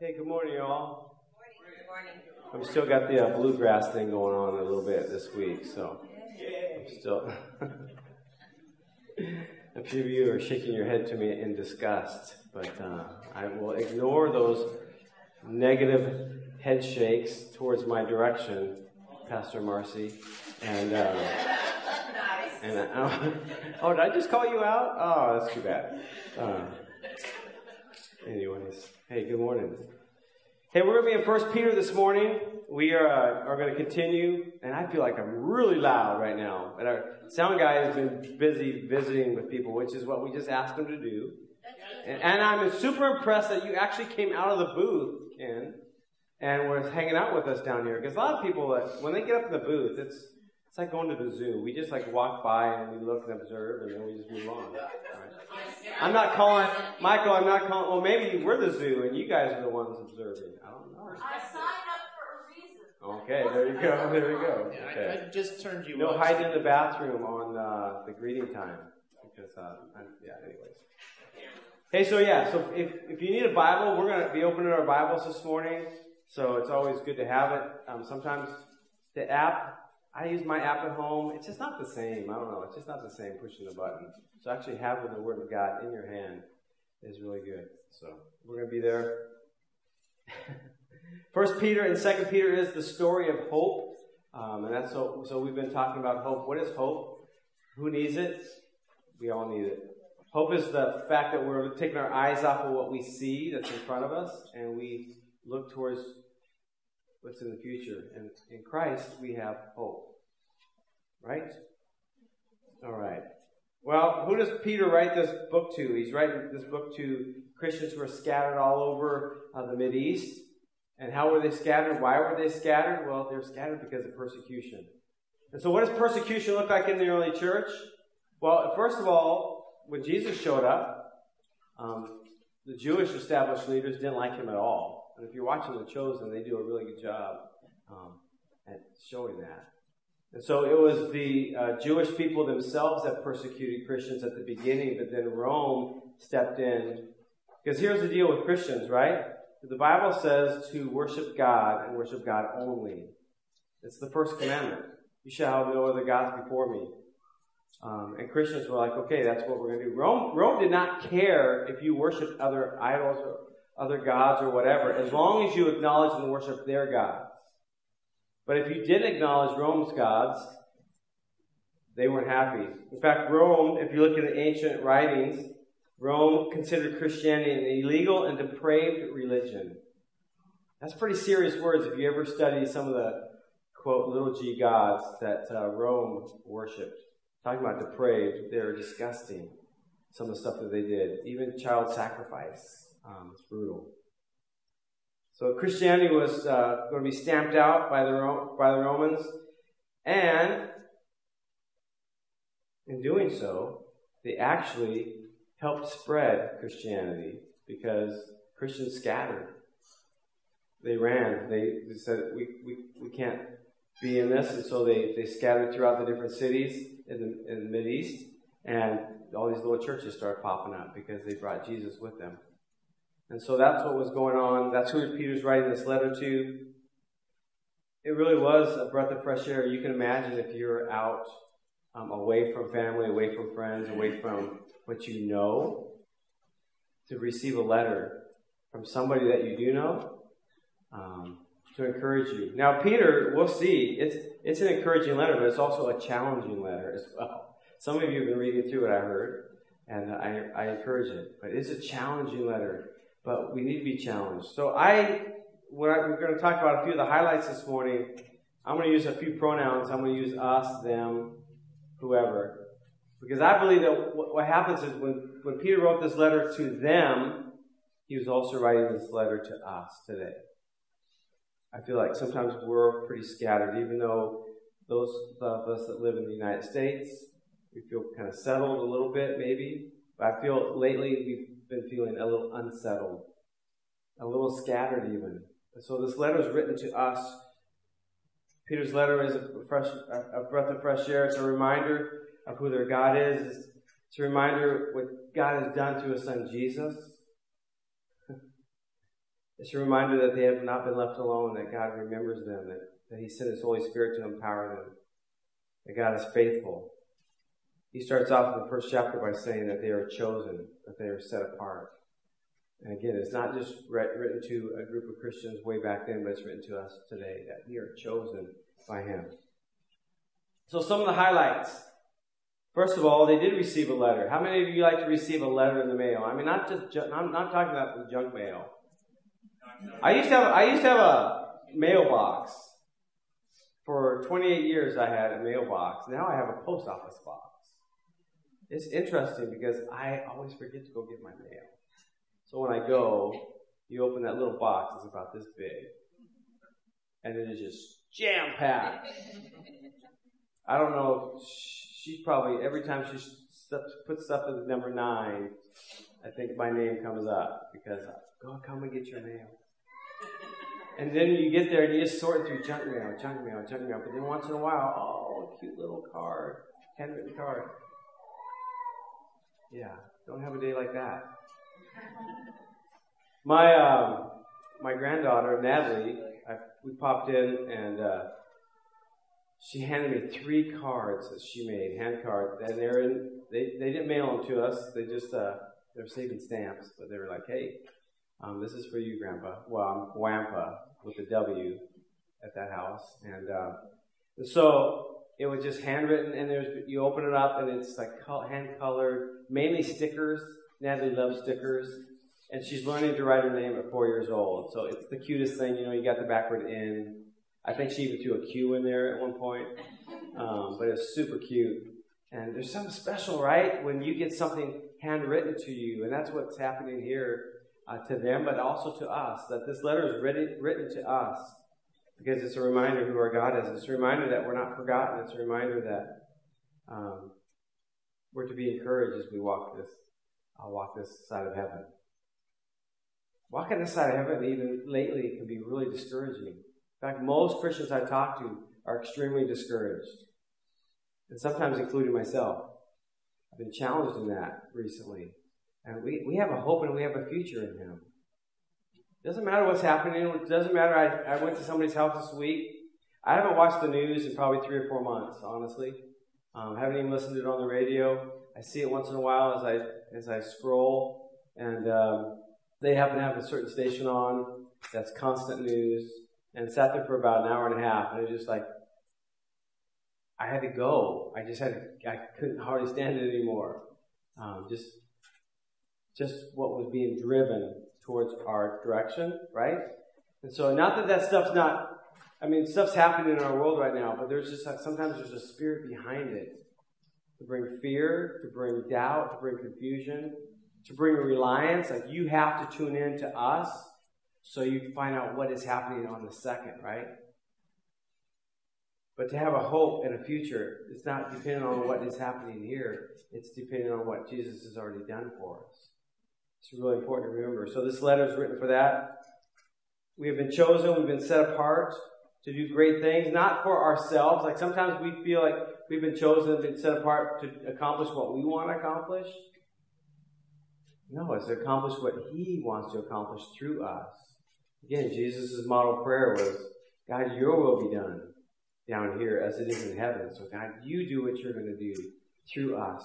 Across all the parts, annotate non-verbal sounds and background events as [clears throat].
Hey, good morning, y'all. Good morning. Good morning. I've still got the uh, bluegrass thing going on a little bit this week, so I'm still. [laughs] a few of you are shaking your head to me in disgust, but uh, I will ignore those negative head shakes towards my direction, Pastor Marcy, and. Uh, and uh, [laughs] oh, did I just call you out? Oh, that's too bad. Uh, anyways, hey, good morning. Hey, we're going to be in First Peter this morning. We are, uh, are going to continue, and I feel like I'm really loud right now. But our sound guy has been busy visiting with people, which is what we just asked him to do. And, and I'm super impressed that you actually came out of the booth, Ken, and was hanging out with us down here. Because a lot of people, when they get up in the booth, it's it's like going to the zoo. We just like walk by and we look and observe, and then we just move on. Right? I'm not calling Michael. I'm not calling. Well, maybe we're the zoo, and you guys are the ones observing. I don't know. I signed up for a reason. Okay, there you go. There you go. Yeah, Okay. I, I just turned you No up. hiding in the bathroom on uh, the greeting time because uh, yeah. Anyways. Hey, so yeah, so if if you need a Bible, we're gonna be opening our Bibles this morning. So it's always good to have it. Um, sometimes the app, I use my app at home. It's just not the same. I don't know. It's just not the same pushing the button. So actually having the Word of God in your hand is really good. So we're gonna be there. [laughs] First Peter and Second Peter is the story of hope, um, and that's so. So we've been talking about hope. What is hope? Who needs it? We all need it. Hope is the fact that we're taking our eyes off of what we see that's in front of us, and we look towards what's in the future. And in Christ, we have hope. Right? All right. Well, who does Peter write this book to? He's writing this book to Christians who are scattered all over uh, the Mid East. And how were they scattered? Why were they scattered? Well, they're scattered because of persecution. And so, what does persecution look like in the early church? Well, first of all, when Jesus showed up, um, the Jewish established leaders didn't like him at all. And if you're watching The Chosen, they do a really good job um, at showing that. And so it was the uh, Jewish people themselves that persecuted Christians at the beginning, but then Rome stepped in. Because here's the deal with Christians, right? The Bible says to worship God and worship God only. It's the first commandment. You shall have no other gods before me. Um, and Christians were like, okay, that's what we're going to do. Rome, Rome did not care if you worshiped other idols or other gods or whatever, as long as you acknowledge and worship their gods. But if you didn't acknowledge Rome's gods, they weren't happy. In fact, Rome, if you look at the ancient writings, Rome considered Christianity an illegal and depraved religion. That's pretty serious words if you ever study some of the, quote, little g gods that uh, Rome worshipped. Talking about depraved, they're disgusting. Some of the stuff that they did. Even child sacrifice. Um, it's brutal. So Christianity was uh, going to be stamped out by the, Ro- by the Romans. And in doing so, they actually helped spread Christianity because Christians scattered. They ran. They, they said, we, we, we can't be in this. And so they, they scattered throughout the different cities in the, in the Mid East. And all these little churches started popping up because they brought Jesus with them. And so that's what was going on. That's who Peter's writing this letter to. It really was a breath of fresh air. You can imagine if you're out um, away from family, away from friends, away from what you know, to receive a letter from somebody that you do know um, to encourage you. Now, Peter, we'll see. It's it's an encouraging letter, but it's also a challenging letter as well. Some of you have been reading through it, I heard, and I, I encourage it. But it's a challenging letter, but we need to be challenged. So I, we're going to talk about a few of the highlights this morning. I'm going to use a few pronouns. I'm going to use us, them, whoever. Because I believe that what, what happens is when, when Peter wrote this letter to them, he was also writing this letter to us today. I feel like sometimes we're pretty scattered, even though those of us that live in the United States, we feel kind of settled a little bit, maybe. But I feel lately we've been feeling a little unsettled, a little scattered even. And so this letter is written to us. Peter's letter is a, fresh, a breath of fresh air. It's a reminder of who their God is. It's a reminder what God has done to His Son Jesus. [laughs] It's a reminder that they have not been left alone, that God remembers them, that, that He sent His Holy Spirit to empower them, that God is faithful. He starts off in the first chapter by saying that they are chosen, that they are set apart. And again, it's not just written to a group of Christians way back then, but it's written to us today that we are chosen by Him. So some of the highlights. First of all, they did receive a letter. How many of you like to receive a letter in the mail? I mean, not just, I'm not talking about the junk mail. I used to have, I used to have a mailbox. For 28 years, I had a mailbox. Now I have a post office box. It's interesting because I always forget to go get my mail. So when I go, you open that little box, it's about this big. And it is just jam packed. I don't know. She's probably, every time she puts stuff in the number nine, I think my name comes up because go come and get your mail. And then you get there and you just sort through junk mail, junk mail, junk mail. But then once in a while, oh, cute little card, handwritten card. Yeah, don't have a day like that. My um, my granddaughter Natalie, I, we popped in and uh, she handed me three cards that she made, hand cards, and they're in. They they didn't mail them to us. They just uh, they're saving stamps, but they were like, hey, um, this is for you, Grandpa. Well, I'm Wampa with a W at that house, and, uh, and so it was just handwritten, and there's you open it up, and it's like hand colored, mainly stickers. Natalie loves stickers, and she's learning to write her name at four years old. So it's the cutest thing, you know. You got the backward N. I think she even threw a Q in there at one point, um, but it's super cute. And there's something special, right, when you get something handwritten to you, and that's what's happening here uh, to them, but also to us. That this letter is written, written to us because it's a reminder who our God is. It's a reminder that we're not forgotten. It's a reminder that um, we're to be encouraged as we walk this, uh, walk this side of heaven. Walking this side of heaven, even lately, can be really discouraging. In fact, most Christians I talk to are extremely discouraged, and sometimes including myself. I've been challenged in that recently. And we, we have a hope and we have a future in Him. Doesn't matter what's happening. It doesn't matter. I, I went to somebody's house this week. I haven't watched the news in probably three or four months, honestly. Um, haven't even listened to it on the radio. I see it once in a while as I as I scroll, and um, they happen to have a certain station on that's constant news. And sat there for about an hour and a half, and it was just like I had to go. I just had to, I couldn't hardly stand it anymore. Um, just just what was being driven towards our direction, right? And so, not that that stuff's not, I mean, stuff's happening in our world right now, but there's just sometimes there's a spirit behind it to bring fear, to bring doubt, to bring confusion, to bring reliance. Like you have to tune in to us so you find out what is happening on the second, right? But to have a hope and a future, it's not dependent on what is happening here. It's dependent on what Jesus has already done for us. It's really important to remember. So this letter is written for that. We have been chosen, we've been set apart to do great things, not for ourselves. Like sometimes we feel like we've been chosen, and been set apart to accomplish what we want to accomplish. No, it's to accomplish what He wants to accomplish through us. Again, Jesus' model prayer was, God, your will be done down here as it is in heaven. So God, you do what you're going to do through us.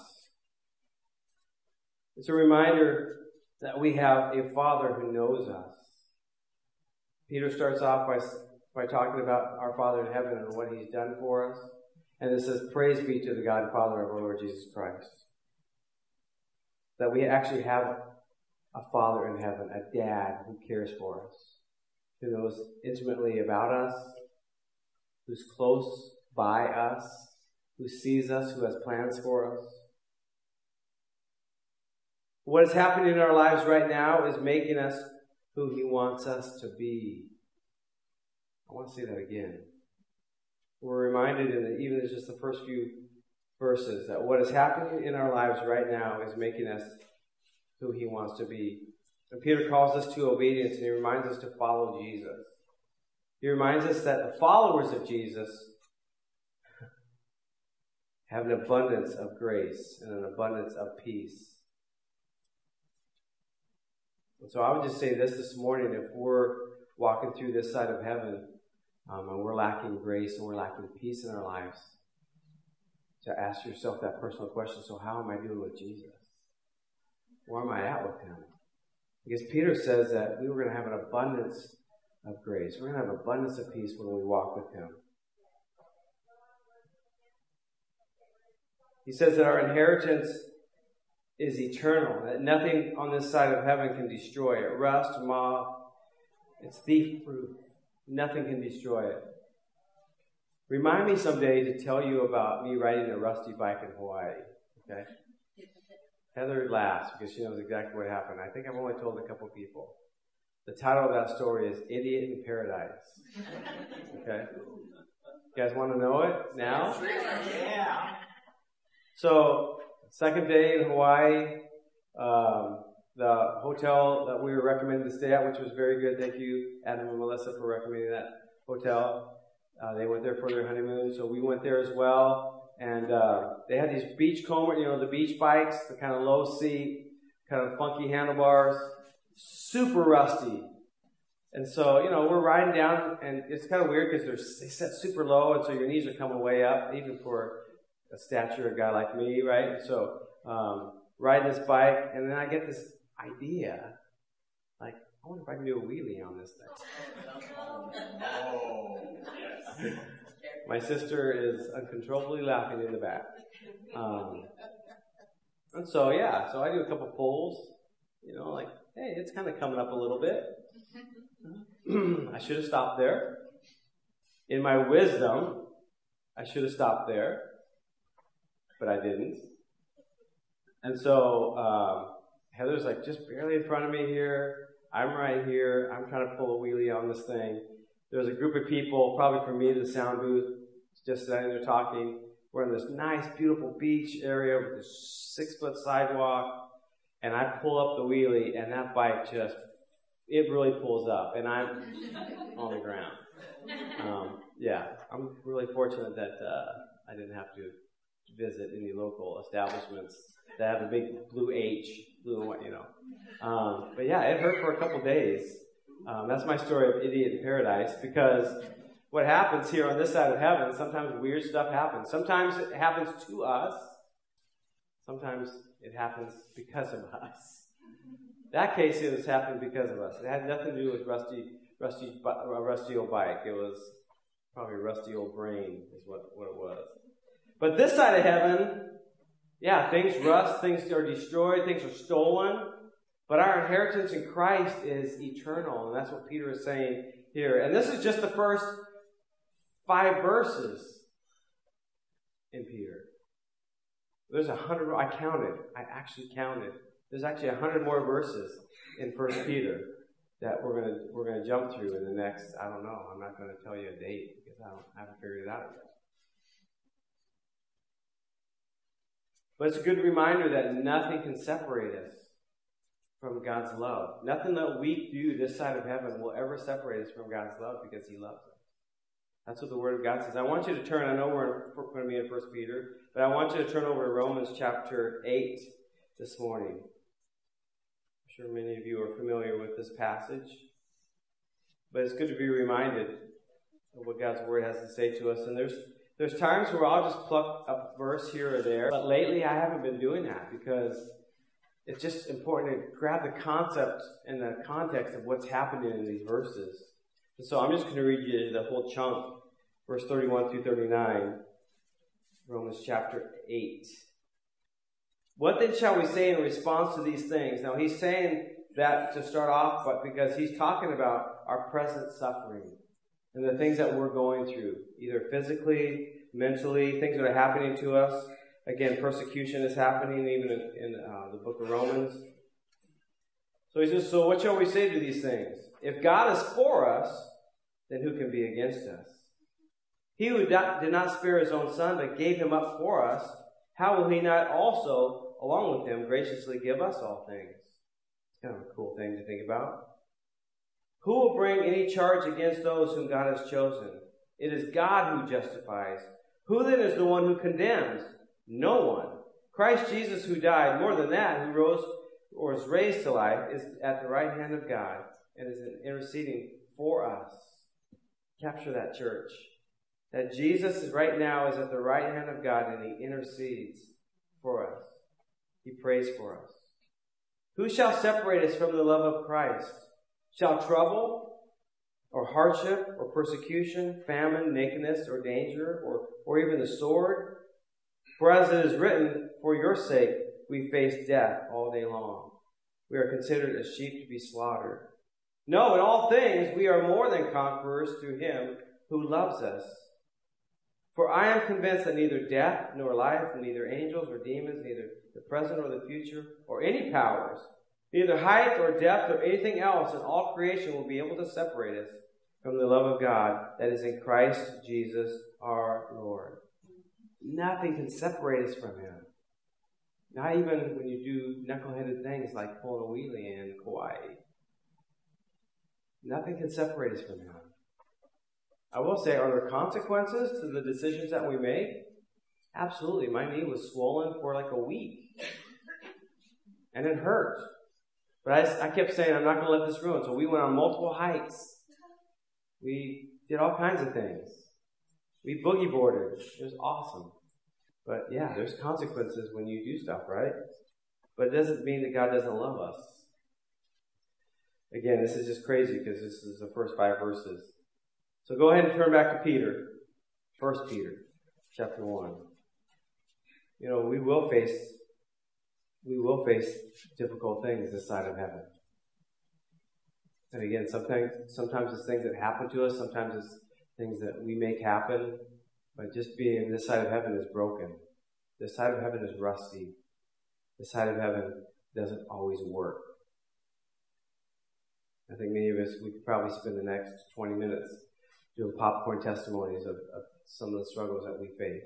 It's a reminder that we have a Father who knows us. Peter starts off by, by talking about our Father in heaven and what he's done for us. And it says, Praise be to the God and Father of our Lord Jesus Christ. That we actually have a Father in heaven, a dad who cares for us, who knows intimately about us, who's close by us, who sees us, who has plans for us. What is happening in our lives right now is making us who He wants us to be. I want to say that again. We're reminded in the, even just the first few verses that what is happening in our lives right now is making us who He wants to be. And Peter calls us to obedience and he reminds us to follow Jesus. He reminds us that the followers of Jesus have an abundance of grace and an abundance of peace. And so I would just say this this morning if we're walking through this side of heaven um, and we're lacking grace and we're lacking peace in our lives, to ask yourself that personal question so, how am I doing with Jesus? Where am I at with him? Because Peter says that we were going to have an abundance of grace. We're going to have abundance of peace when we walk with him. He says that our inheritance is eternal, that nothing on this side of heaven can destroy it. Rust, moth, it's thief proof. Nothing can destroy it. Remind me someday to tell you about me riding a rusty bike in Hawaii. Okay? Heather laughs because she knows exactly what happened. I think I've only told a couple people. The title of that story is Idiot in Paradise. Okay? You guys want to know it now? Yeah. So, second day in Hawaii, um, the hotel that we were recommended to stay at, which was very good. Thank you, Adam and Melissa, for recommending that hotel. Uh, they went there for their honeymoon, so we went there as well. And uh, they had these beach comber, you know, the beach bikes, the kind of low seat, kind of funky handlebars, super rusty. And so, you know, we're riding down, and it's kind of weird because they're, they set super low, and so your knees are coming way up, even for a stature, a guy like me, right? So, um, riding this bike, and then I get this idea, like, I wonder if I can do a wheelie on this thing. Oh, yes. My sister is uncontrollably laughing in the back. Um, and so, yeah, so I do a couple pulls, you know, like, hey, it's kind of coming up a little bit. [clears throat] I should have stopped there. In my wisdom, I should have stopped there, but I didn't. And so um, Heather's like just barely in front of me here. I'm right here. I'm trying to pull a wheelie on this thing. There's a group of people, probably from me to the sound booth, just sitting there talking. We're in this nice, beautiful beach area with this six foot sidewalk. And I pull up the wheelie, and that bike just, it really pulls up, and I'm [laughs] on the ground. Um, yeah, I'm really fortunate that uh, I didn't have to visit any local establishments that have a big blue H, blue and white, you know. Um, but yeah, it hurt for a couple days. Um, that's my story of idiot in paradise because what happens here on this side of heaven, sometimes weird stuff happens. Sometimes it happens to us. Sometimes it happens because of us. That case, it was happening because of us. It had nothing to do with rusty, rusty, a rusty old bike. It was probably a rusty old brain, is what, what it was. But this side of heaven, yeah, things rust, things are destroyed, things are stolen. But our inheritance in Christ is eternal. And that's what Peter is saying here. And this is just the first five verses in Peter. There's a hundred, I counted, I actually counted. There's actually a hundred more verses in First Peter that we're gonna we're gonna jump through in the next. I don't know. I'm not gonna tell you a date because I, I haven't figured it out yet. But it's a good reminder that nothing can separate us from God's love. Nothing that we do this side of heaven will ever separate us from God's love because He loves us. That's what the Word of God says. I want you to turn, I know we're going to be in 1 Peter, but I want you to turn over to Romans chapter 8 this morning. I'm sure many of you are familiar with this passage, but it's good to be reminded of what God's Word has to say to us. And there's there's times where I'll just pluck a verse here or there, but lately I haven't been doing that because it's just important to grab the concept and the context of what's happening in these verses. And so I'm just going to read you the whole chunk, verse 31 through 39, Romans chapter 8. What then shall we say in response to these things? Now he's saying that to start off, but because he's talking about our present suffering and the things that we're going through, either physically, mentally, things that are happening to us. Again, persecution is happening even in, in uh, the book of Romans. So he says, So what shall we say to these things? If God is for us, then who can be against us? He who did not spare his own son, but gave him up for us, how will he not also, along with him, graciously give us all things? It's kind of a cool thing to think about. Who will bring any charge against those whom God has chosen? It is God who justifies. Who then is the one who condemns? No one. Christ Jesus, who died, more than that, who rose or is raised to life, is at the right hand of God and is interceding for us. Capture that, church. That Jesus is right now is at the right hand of God and he intercedes for us. He prays for us. Who shall separate us from the love of Christ? Shall trouble or hardship or persecution, famine, nakedness or danger or, or even the sword? For as it is written, for your sake we face death all day long. We are considered as sheep to be slaughtered. No, in all things we are more than conquerors through him who loves us. For I am convinced that neither death nor life, neither angels or demons, neither the present or the future, or any powers, neither height or depth or anything else in all creation will be able to separate us from the love of God that is in Christ Jesus our Lord. Nothing can separate us from Him. Not even when you do knuckleheaded things like pulling a wheelie in Kauai. Nothing can separate us from Him. I will say, are there consequences to the decisions that we make? Absolutely. My knee was swollen for like a week. And it hurt. But I, I kept saying, I'm not going to let this ruin. So we went on multiple hikes. We did all kinds of things. We boogie boarded. It was awesome. But yeah, there's consequences when you do stuff, right? But it doesn't mean that God doesn't love us. Again, this is just crazy because this is the first five verses. So go ahead and turn back to Peter. First Peter, chapter one. You know, we will face we will face difficult things this side of heaven. And again, sometimes sometimes it's things that happen to us, sometimes it's things that we make happen, but just being this side of heaven is broken. This side of heaven is rusty. This side of heaven doesn't always work. I think many of us, we could probably spend the next 20 minutes doing popcorn testimonies of, of some of the struggles that we face.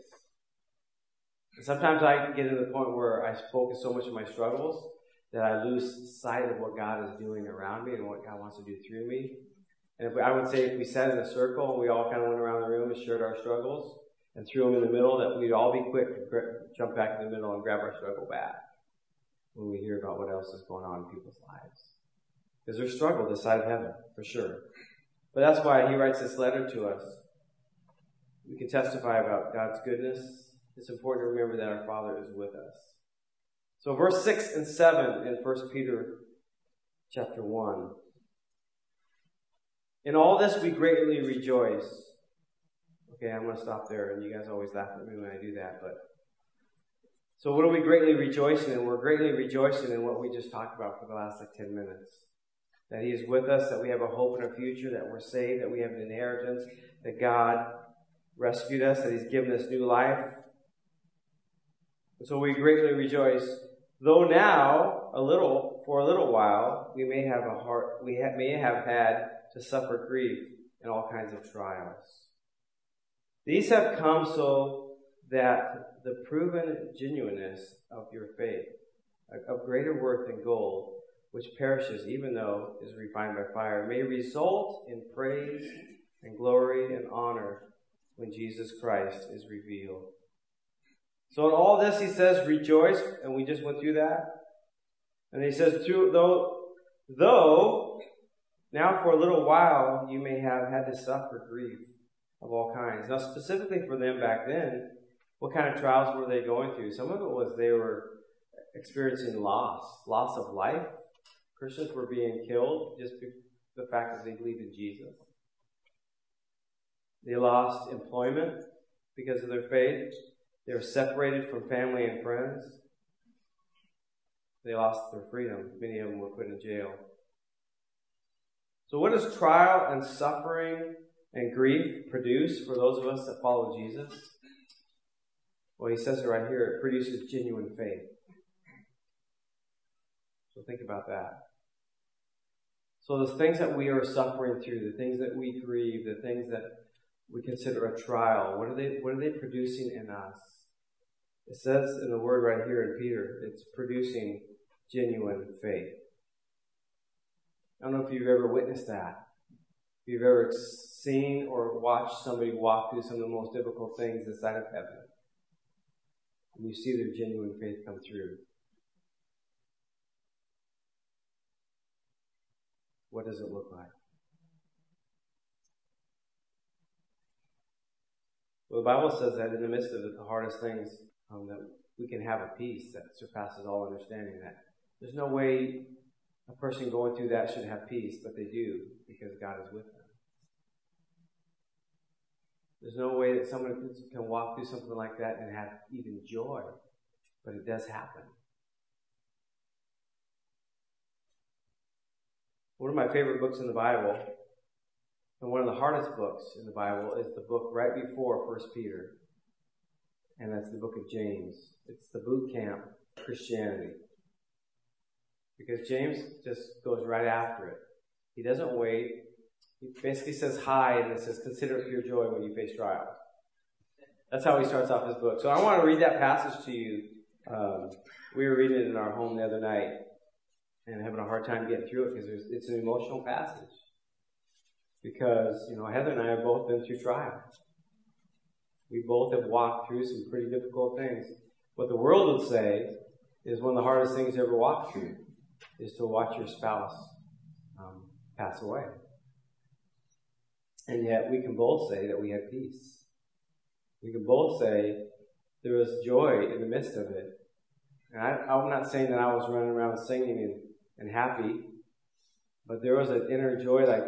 Sometimes I get to the point where I focus so much on my struggles that I lose sight of what God is doing around me and what God wants to do through me. And we, I would say if we sat in a circle and we all kind of went around the room and shared our struggles and threw them in the middle, that we'd all be quick to jump back in the middle and grab our struggle back when we hear about what else is going on in people's lives. Because there's struggle this side of heaven, for sure. But that's why he writes this letter to us. We can testify about God's goodness. It's important to remember that our Father is with us. So verse 6 and 7 in 1 Peter chapter 1. In all this we greatly rejoice. Okay, I'm going to stop there, and you guys always laugh at me when I do that, but so what are we greatly rejoicing in? We're greatly rejoicing in what we just talked about for the last like 10 minutes that He is with us, that we have a hope and a future, that we're saved, that we have an inheritance, that God rescued us, that He's given us new life. And so we greatly rejoice. Though now, a little, for a little while, we may have a heart, we ha- may have had to suffer grief and all kinds of trials. These have come so that the proven genuineness of your faith, of greater worth than gold, which perishes even though is refined by fire, may result in praise and glory and honor when Jesus Christ is revealed. So in all this, he says, rejoice, and we just went through that. And he says, though, though, now for a little while you may have had to suffer grief of all kinds. Now specifically for them back then, what kind of trials were they going through? Some of it was they were experiencing loss, loss of life, Christians were being killed just because the fact that they believed in Jesus. They lost employment because of their faith. They were separated from family and friends. They lost their freedom. Many of them were put in jail. So, what does trial and suffering and grief produce for those of us that follow Jesus? Well, he says it right here it produces genuine faith. So, think about that. So the things that we are suffering through, the things that we grieve, the things that we consider a trial, what are they, what are they producing in us? It says in the word right here in Peter, it's producing genuine faith. I don't know if you've ever witnessed that. If you've ever seen or watched somebody walk through some of the most difficult things this side of heaven. And you see their genuine faith come through. what does it look like? Well, the Bible says that in the midst of the hardest things, um, that we can have a peace that surpasses all understanding. That there's no way a person going through that should have peace, but they do because God is with them. There's no way that someone can walk through something like that and have even joy, but it does happen. One of my favorite books in the Bible, and one of the hardest books in the Bible, is the book right before First Peter, and that's the book of James. It's the boot camp Christianity. Because James just goes right after it. He doesn't wait. He basically says hi and it says, consider it pure joy when you face trials. That's how he starts off his book. So I want to read that passage to you. Um, we were reading it in our home the other night and having a hard time getting through it because it's an emotional passage. Because, you know, Heather and I have both been through trials. We both have walked through some pretty difficult things. What the world would say is one of the hardest things you ever walk through is to watch your spouse um, pass away. And yet we can both say that we had peace. We can both say there was joy in the midst of it. And I, I'm not saying that I was running around singing and, and happy, but there was an inner joy like,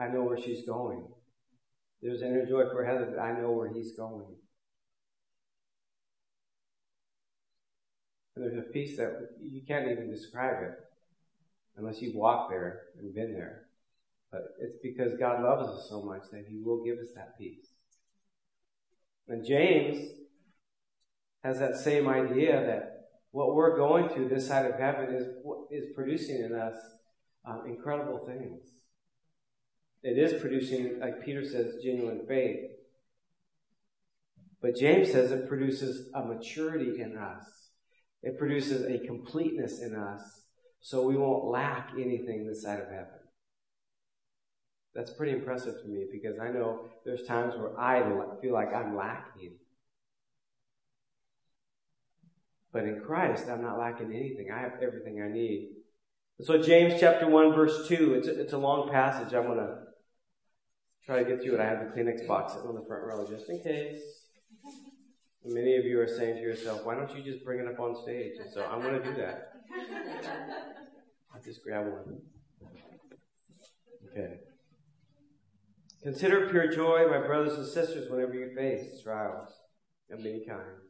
I know where she's going. There's inner joy for Heather I know where he's going. And there's a peace that you can't even describe it unless you've walked there and been there. But it's because God loves us so much that He will give us that peace. And James has that same idea that what we're going through this side of heaven is is producing in us um, incredible things. It is producing, like Peter says, genuine faith. But James says it produces a maturity in us. It produces a completeness in us so we won't lack anything this side of heaven. That's pretty impressive to me because I know there's times where I feel like I'm lacking. But in Christ, I'm not lacking anything. I have everything I need. So James chapter 1 verse 2, it's a, it's a long passage. I'm going to try to get through it. I have the Kleenex box sitting on the front row just in case. Many of you are saying to yourself, why don't you just bring it up on stage? And so I'm going to do that. I'll just grab one. Okay. Consider pure joy, my brothers and sisters, whenever you face trials of many kinds.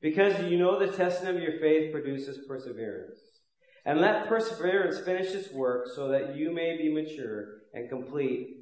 Because you know the testing of your faith produces perseverance. And let perseverance finish its work so that you may be mature and complete,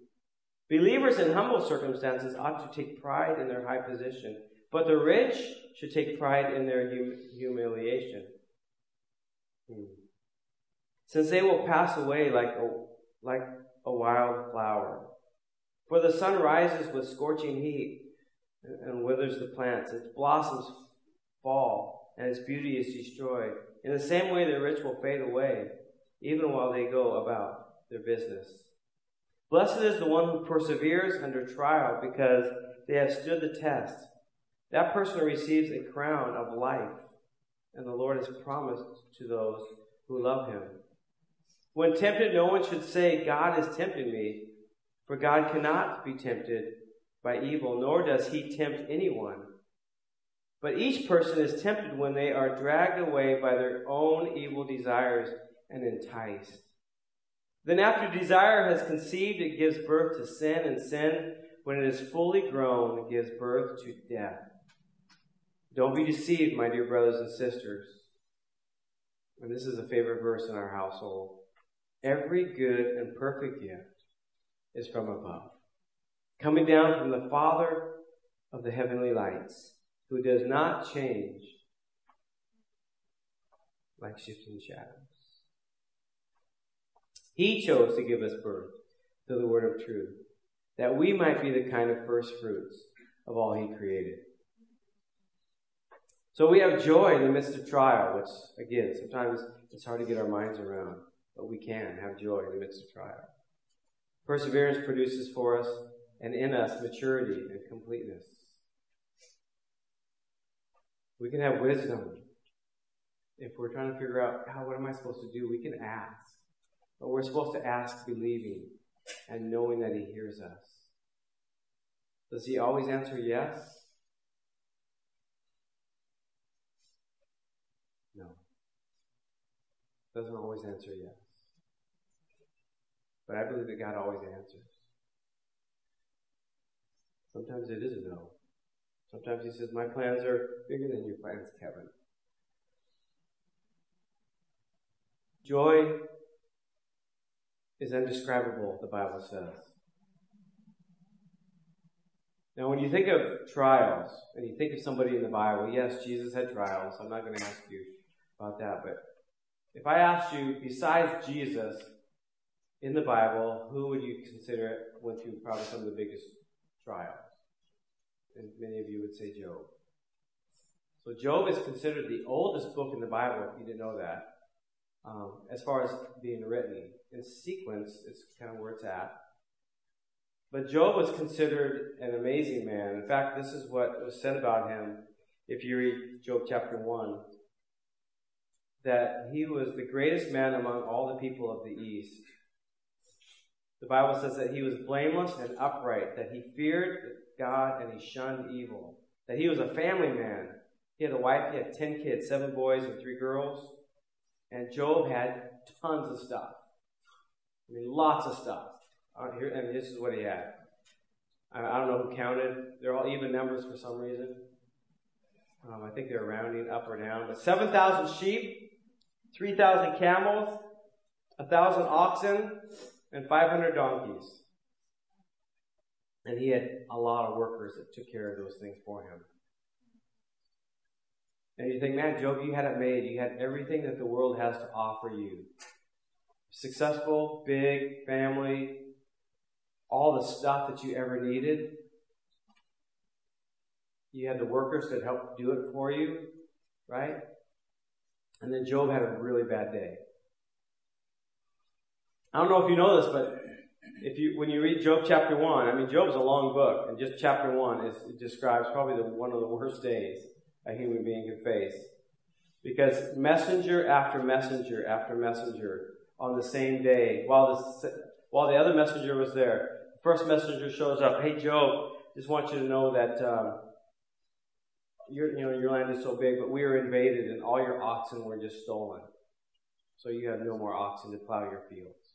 Believers in humble circumstances ought to take pride in their high position but the rich should take pride in their hum- humiliation. Hmm. Since they will pass away like a, like a wild flower. For the sun rises with scorching heat and withers the plants. Its blossoms fall and its beauty is destroyed. In the same way, the rich will fade away, even while they go about their business. Blessed is the one who perseveres under trial because they have stood the test. That person receives a crown of life, and the Lord has promised to those who love him. When tempted, no one should say, God is tempting me, for God cannot be tempted by evil, nor does he tempt anyone. But each person is tempted when they are dragged away by their own evil desires and enticed. Then, after desire has conceived, it gives birth to sin, and sin, when it is fully grown, gives birth to death. Don't be deceived, my dear brothers and sisters. And this is a favorite verse in our household. Every good and perfect gift is from above, coming down from the Father of the heavenly lights, who does not change like shifting shadows. He chose to give us birth to the word of truth that we might be the kind of first fruits of all he created. So we have joy in the midst of trial, which again, sometimes it's hard to get our minds around, but we can have joy in the midst of trial. Perseverance produces for us and in us maturity and completeness. We can have wisdom. If we're trying to figure out, how, what am I supposed to do? We can ask. But we're supposed to ask believing and knowing that He hears us. Does He always answer yes? No. Doesn't always answer yes. But I believe that God always answers. Sometimes it is a no. Sometimes He says, My plans are bigger than your plans, Kevin. Joy is indescribable, the Bible says. Now, when you think of trials, and you think of somebody in the Bible, yes, Jesus had trials. I'm not going to ask you about that. But if I asked you, besides Jesus in the Bible, who would you consider went through probably some of the biggest trials? And many of you would say Job. So, Job is considered the oldest book in the Bible, if you didn't know that, um, as far as being written. In sequence, it's kind of where it's at. But Job was considered an amazing man. In fact, this is what was said about him if you read Job chapter 1 that he was the greatest man among all the people of the East. The Bible says that he was blameless and upright, that he feared God and he shunned evil, that he was a family man. He had a wife, he had 10 kids, seven boys and three girls. And Job had tons of stuff. I mean, lots of stuff. Uh, here, and this is what he had. I, I, don't know who counted. They're all even numbers for some reason. Um, I think they're rounding up or down. But 7,000 sheep, 3,000 camels, 1,000 oxen, and 500 donkeys. And he had a lot of workers that took care of those things for him. And you think, man, Job, you had it made. You had everything that the world has to offer you. Successful, big, family, all the stuff that you ever needed. You had the workers that helped do it for you, right? And then Job had a really bad day. I don't know if you know this, but if you when you read Job chapter one, I mean Job's a long book, and just chapter one is it describes probably the, one of the worst days a human being can face. Because messenger after messenger after messenger on the same day, while the, while the other messenger was there, the first messenger shows up. Hey, Job, just want you to know that um, your, you know, your land is so big, but we were invaded and all your oxen were just stolen. So you have no more oxen to plow your fields.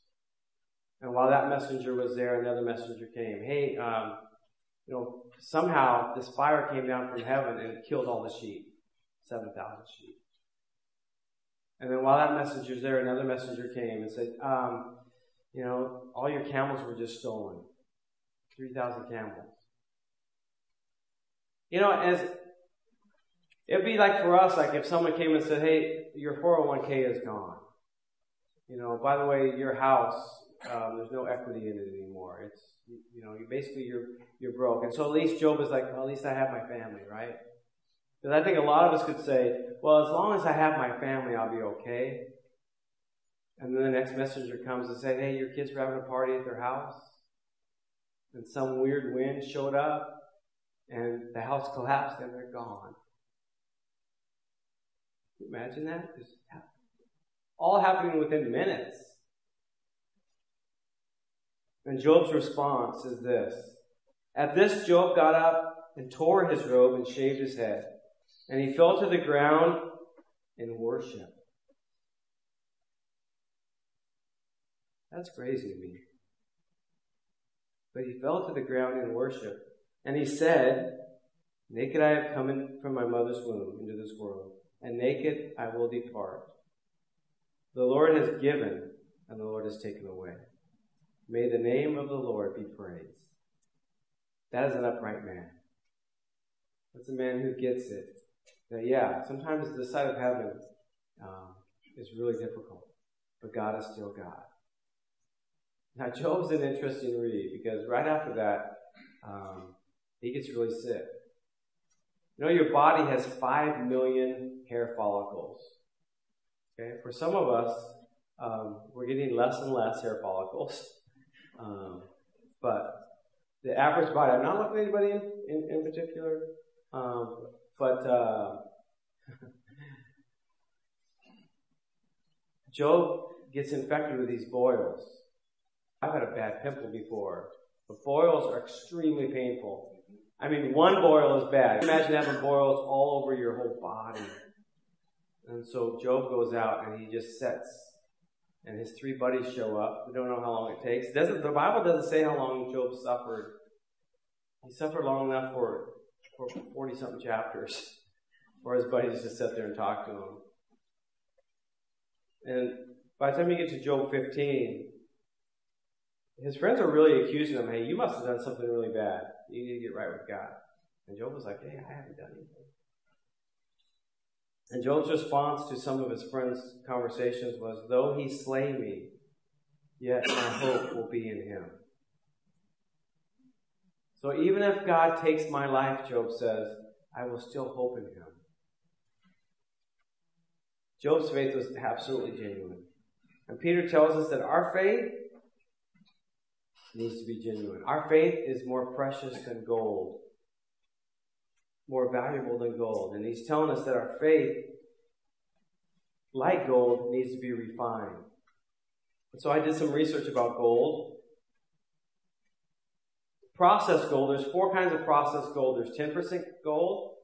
And while that messenger was there, another messenger came. Hey, um, you know, somehow this fire came down from heaven and killed all the sheep, 7,000 sheep. And then while that messenger's there, another messenger came and said, um, you know, all your camels were just stolen. 3,000 camels. You know, as it'd be like for us, like if someone came and said, hey, your 401k is gone. You know, by the way, your house, um, there's no equity in it anymore. It's, you know, you basically you're, you're broke. And so at least Job is like, well, at least I have my family, right? Because I think a lot of us could say, well, as long as I have my family, I'll be okay. And then the next messenger comes and say, hey, your kids were having a party at their house. And some weird wind showed up and the house collapsed and they're gone. Imagine that? Just all happening within minutes. And Job's response is this. At this, Job got up and tore his robe and shaved his head. And he fell to the ground in worship. That's crazy to me. But he fell to the ground in worship. And he said, Naked I have come in from my mother's womb into this world, and naked I will depart. The Lord has given, and the Lord has taken away. May the name of the Lord be praised. That is an upright man. That's a man who gets it. That, yeah, sometimes the sight of heaven um, is really difficult, but God is still God. Now, Job's an interesting read because right after that, um, he gets really sick. You know, your body has 5 million hair follicles. Okay? For some of us, um, we're getting less and less hair follicles. [laughs] Um, but the average body, I'm not looking at anybody in, in, in particular, um, but uh, [laughs] Job gets infected with these boils. I've had a bad pimple before, but boils are extremely painful. I mean, one boil is bad. Imagine having boils all over your whole body. And so Job goes out and he just sets, and his three buddies show up. We don't know how long it takes. doesn't the Bible doesn't say how long Job suffered. He suffered long enough for for forty something chapters, [laughs] for his buddies to sit there and talk to him. And by the time you get to Job 15, his friends are really accusing him, hey, you must have done something really bad. You need to get right with God. And Job was like, hey, I haven't done anything. And Job's response to some of his friends' conversations was, though he slay me, yet my hope will be in him. So even if God takes my life, Job says, I will still hope in him. Job's faith was absolutely genuine. And Peter tells us that our faith needs to be genuine. Our faith is more precious than gold, more valuable than gold. And he's telling us that our faith, like gold, needs to be refined. And so I did some research about gold. Processed gold, there's four kinds of processed gold. There's 10% gold,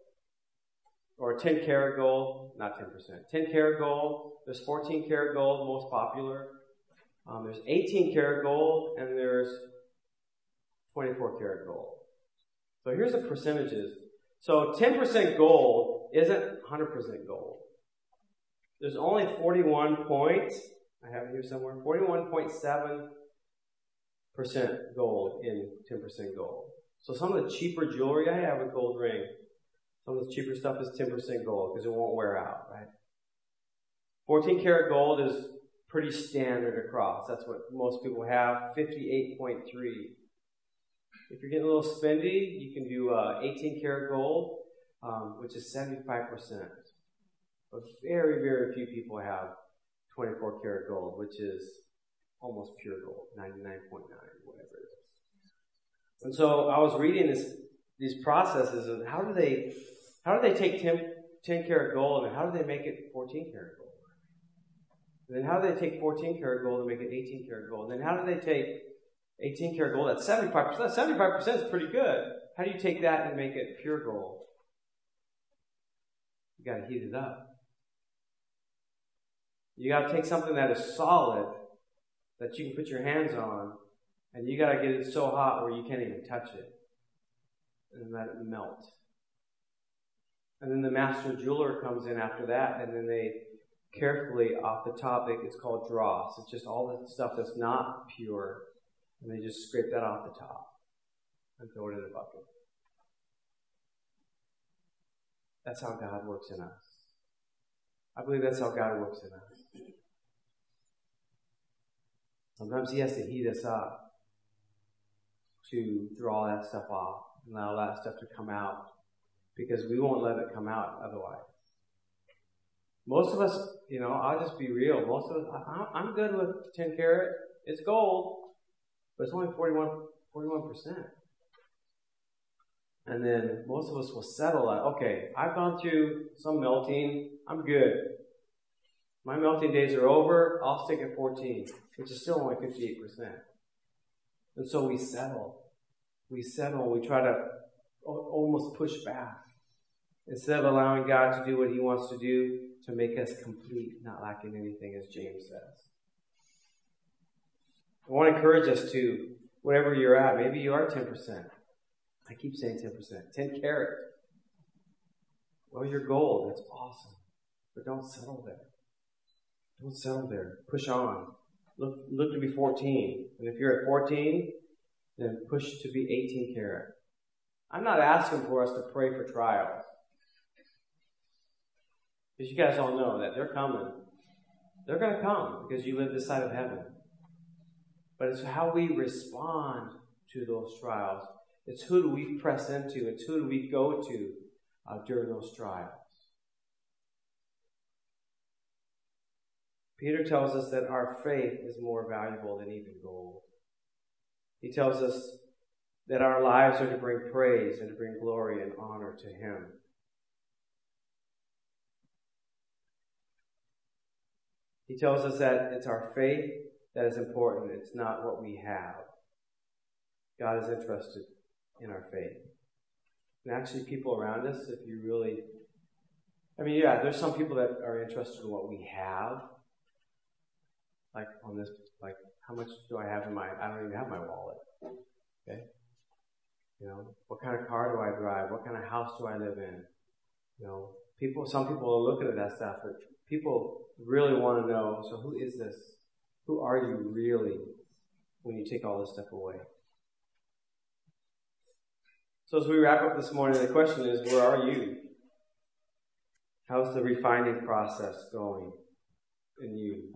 or 10 karat gold, not 10%, 10 karat gold. There's 14 karat gold, most popular. Um, there's 18 karat gold, and there's 24 karat gold. So here's the percentages. So 10% gold isn't 100% gold. There's only 41 point, I have it here somewhere, 41.7% gold in 10% gold. So some of the cheaper jewelry I have a gold ring. Some of the cheaper stuff is 10% gold because it won't wear out, right? 14 karat gold is pretty standard across. That's what most people have. 58.3. If you're getting a little spendy, you can do uh, 18 karat gold, um, which is 75%. But very, very few people have 24 karat gold, which is almost pure gold, 99.9, whatever it is. And so I was reading this, these processes of how do they, how do they take 10, 10 karat gold and how do they make it 14 karat gold? And then how do they take 14 karat gold and make it 18 karat gold? And then how do they take 18 karat gold, that's 75%. 75% is pretty good. How do you take that and make it pure gold? You gotta heat it up. You gotta take something that is solid, that you can put your hands on, and you gotta get it so hot where you can't even touch it. And let it melt. And then the master jeweler comes in after that, and then they carefully off the topic, it's called dross. It's just all the stuff that's not pure and they just scrape that off the top and throw it in a bucket. That's how God works in us. I believe that's how God works in us. Sometimes He has to heat us up to draw that stuff off and allow that stuff to come out because we won't let it come out otherwise. Most of us, you know, I'll just be real. Most of us, I'm good with 10 karat. It's gold but it's only 41, 41%. And then most of us will settle at, okay, I've gone through some melting, I'm good. My melting days are over, I'll stick at 14, which is still only 58%. And so we settle. We settle, we try to almost push back. Instead of allowing God to do what He wants to do to make us complete, not lacking anything, as James says. I want to encourage us to, whatever you're at, maybe you are 10%. I keep saying 10%. 10 karat. Well, your gold. That's awesome. But don't settle there. Don't settle there. Push on. Look, look to be 14. And if you're at 14, then push to be 18 karat. I'm not asking for us to pray for trials. Because you guys all know that they're coming. They're going to come because you live this side of heaven. But it's how we respond to those trials. It's who do we press into, it's who do we go to uh, during those trials. Peter tells us that our faith is more valuable than even gold. He tells us that our lives are to bring praise and to bring glory and honor to Him. He tells us that it's our faith that is important. It's not what we have. God is interested in our faith. And actually, people around us, if you really, I mean, yeah, there's some people that are interested in what we have. Like on this, like, how much do I have in my, I don't even have my wallet. Okay? You know, what kind of car do I drive? What kind of house do I live in? You know, people, some people are looking at that stuff, but people really want to know, so who is this? Who are you really when you take all this stuff away? So as we wrap up this morning, the question is, where are you? How's the refining process going in you?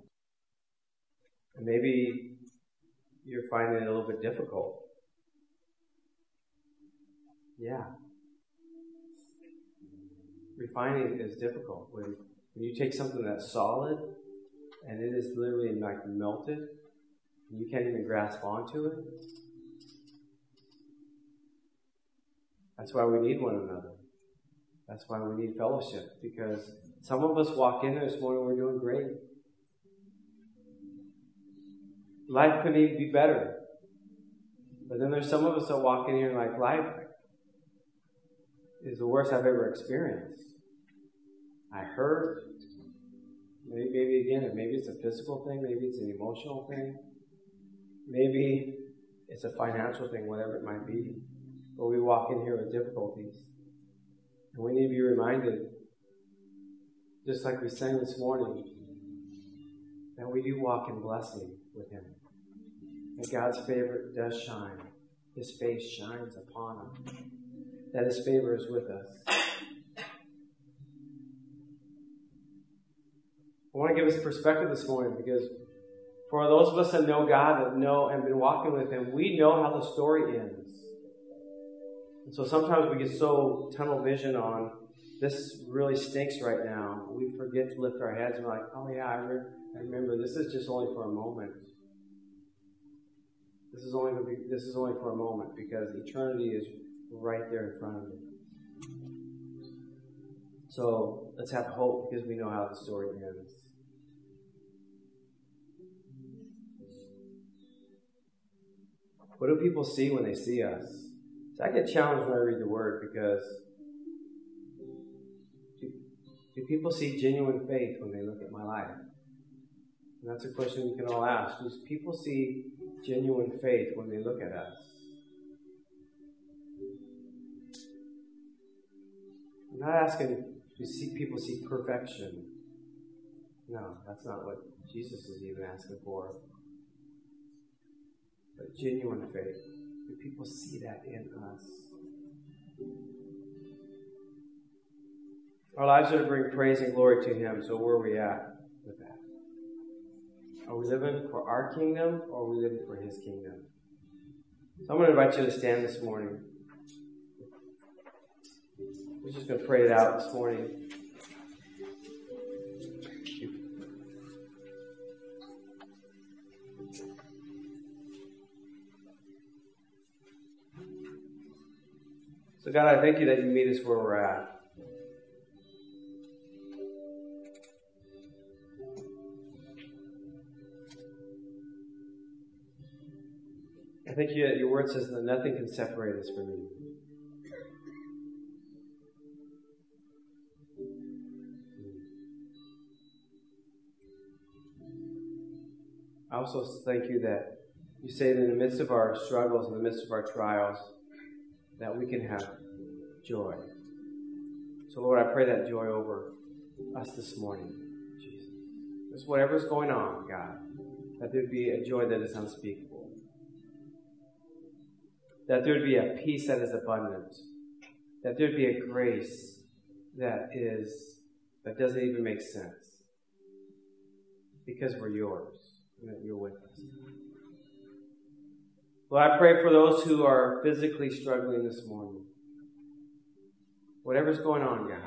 And maybe you're finding it a little bit difficult. Yeah. Refining is difficult. When, when you take something that's solid and it is literally like melted, you can't even grasp onto it. That's why we need one another. That's why we need fellowship, because some of us walk in this morning, we're doing great. Life couldn't even be better. But then there's some of us that walk in here like life is the worst I've ever experienced. I hurt. Maybe, maybe again, maybe it's a physical thing, maybe it's an emotional thing, maybe it's a financial thing, whatever it might be. But we walk in here with difficulties. And we need to be reminded, just like we sang this morning, that we do walk in blessing with Him. That God's favor does shine. His face shines upon us. That His favor is with us. I want to give us perspective this morning because for those of us that know God, that know and been walking with Him, we know how the story ends. And so sometimes we get so tunnel vision on this really stinks right now. We forget to lift our heads and we're like, oh yeah, I, I remember this is just only for a moment. This is only be, this is only for a moment because eternity is right there in front of me. So let's have hope because we know how the story ends. What do people see when they see us? So I get challenged when I read the word because do, do people see genuine faith when they look at my life? And that's a question we can all ask. Do people see genuine faith when they look at us? I'm not asking do see people see perfection. No, that's not what Jesus is even asking for. But genuine faith. Do people see that in us? Our lives are to bring praise and glory to Him, so where are we at with that? Are we living for our kingdom or are we living for His kingdom? So I'm going to invite you to stand this morning. We're just going to pray it out this morning. So, God, I thank you that you meet us where we're at. I thank you that your word says that nothing can separate us from you. I also thank you that you say that in the midst of our struggles, in the midst of our trials, that we can have joy. So, Lord, I pray that joy over us this morning, Jesus. Just whatever's going on, God, that there'd be a joy that is unspeakable. That there'd be a peace that is abundant. That there'd be a grace that is, that doesn't even make sense. Because we're yours and that you're with us. Lord, I pray for those who are physically struggling this morning. Whatever's going on, God.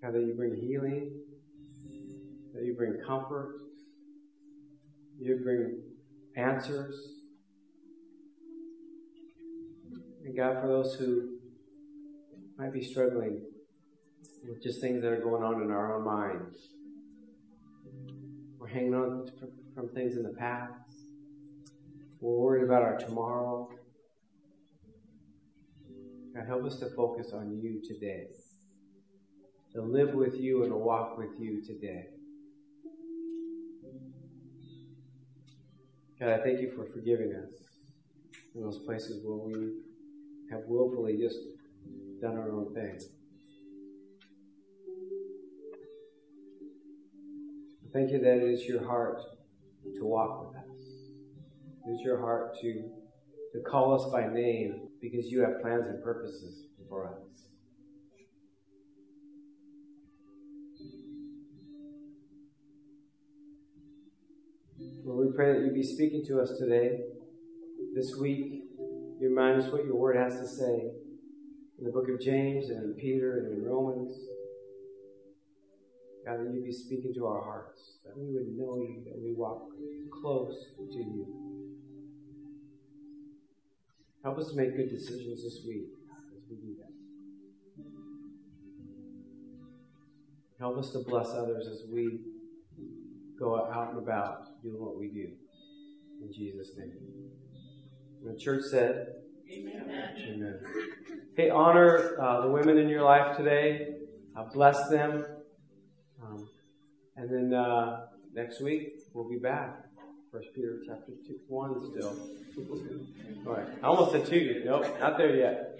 God, that you bring healing, that you bring comfort, you bring answers. And God, for those who might be struggling with just things that are going on in our own minds, hanging on from things in the past, we're worried about our tomorrow. God, help us to focus on you today, to live with you and to walk with you today. God, I thank you for forgiving us in those places where we have willfully just done our own thing. Thank you that it is your heart to walk with us. It is your heart to, to call us by name because you have plans and purposes for us. Lord, we pray that you be speaking to us today, this week. You remind us what your word has to say in the book of James and in Peter and in Romans. God, that you'd be speaking to our hearts, that we would know you, that we walk close to you. Help us to make good decisions this week as we do that. Help us to bless others as we go out and about doing what we do. In Jesus' name. And the church said, Amen. Amen. Hey, honor uh, the women in your life today. Uh, bless them. And then uh, next week we'll be back. First Peter chapter two, one still. All right. I almost said two. Nope, not there yet.